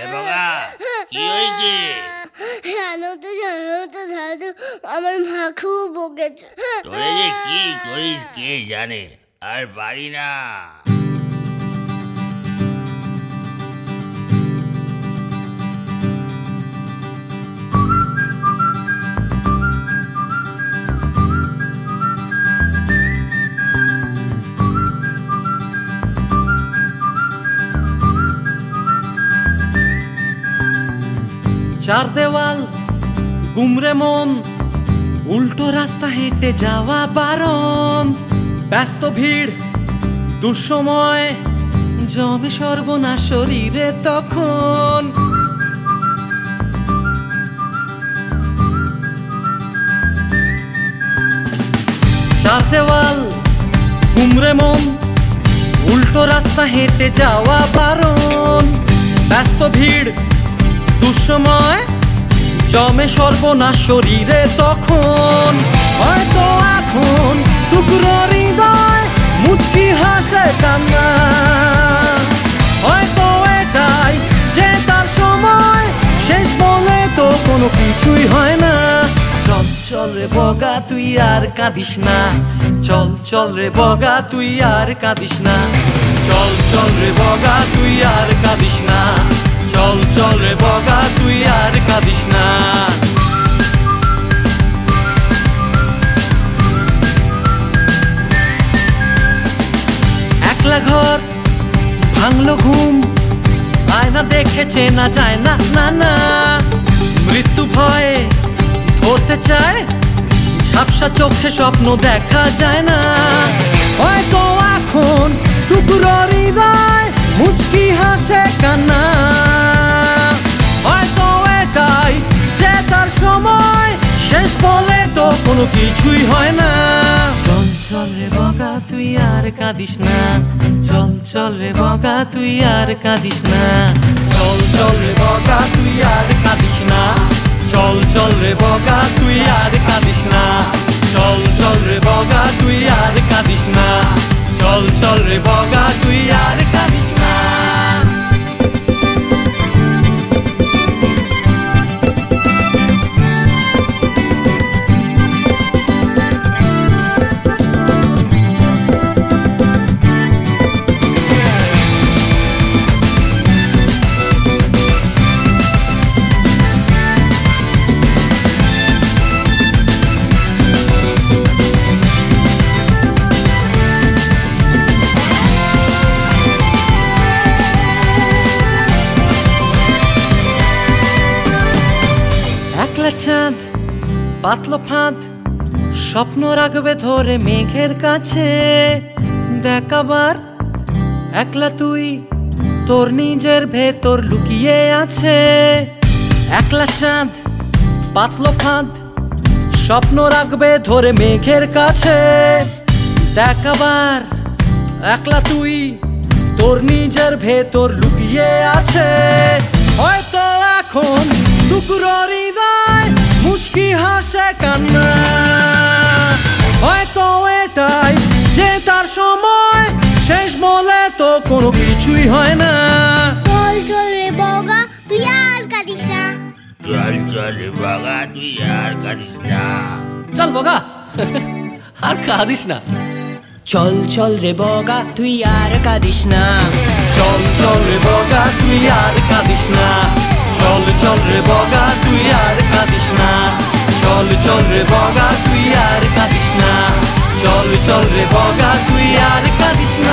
এ বাবা কি হয়েছে? জানো তো জানো তো দাদু আমার মা খুব বকেছে। তোরে যে কি করিস কে জানে? আর বাড়ি না। চার দেওয়াল, গুমরে মন, উল্টো রাস্তা হেঁটে যাওয়া বারণ। ব্যস্ত ভিড়, দুঃসময়, জমে সর্বনা শরীরে তখন। চার দেওয়াল, গুমরে মন, উল্টো রাস্তা হেঁটে যাওয়া বারণ। ব্যস্ত ভিড় দুঃসময় জমে সর্বনা শরীরে তখন, হয়তো এখন টুকরো হৃদয় মুচকি হাসে কান্না। হয়তো এটাই যে তার সময়, শেষ বলে তো কোনো কিছুই হয় না। চল চল রে বগা, তুই আর কাঁদিস না। চল চল রে বগা, তুই আর কাঁদিস না। চল চল রে বগা, তুই আর কাঁদিস না। চল চল রে বগা, তুই আর কাঁদিস না। একলা ঘর, ভাঙলো ঘুম, আয়না দেখেছে না যায় না না না। মৃত্যু ভয়ে ধরতে চায়, ঝাপসা চোখে স্বপ্ন দেখা যায় না। হয়তো এখন টুকরো হৃদয়, মুচকি হাসে কান্না কোনো কিছুই হয় না। চল চল রে বগা, তুই আর কাঁদিস না। চল চল রে বগা, তুই আর কাঁদিস না। পাতলো ফাঁদ, স্বপ্ন রাখবে ধরে মেঘের কাছে। দেখাবার একলা তুই, তোর নিজের ভেতর লুকিয়ে আছে। একলা চাঁদ, পাতলো ফাঁদ, স্বপ্ন রাখবে ধরে মেঘের কাছে। দেখাবার একলা তুই, তোর নিজের ভেতর লুকিয়ে আছে। হয়তো এখন টুকরো হৃদয় কান্না। হয়তো এটাই যে তার সময় শেষ বলে তো কোনো কিছুই হয় না। চল চল রে বগা তুই আর কাঁদিস না। চল চল রে বাবা তুই আর কাঁদিস না। চল বগা আর কাঁদিস না। চল চল রে বগা তুই আর কাঁদিস না। চল চল রে বগা তুই আর কাঁদিস না। চল চল রে বগা তুই চল রে বগা, তুই আর কাঁদিস না। চল চল রে বগা, তুই আর কাঁদিস না।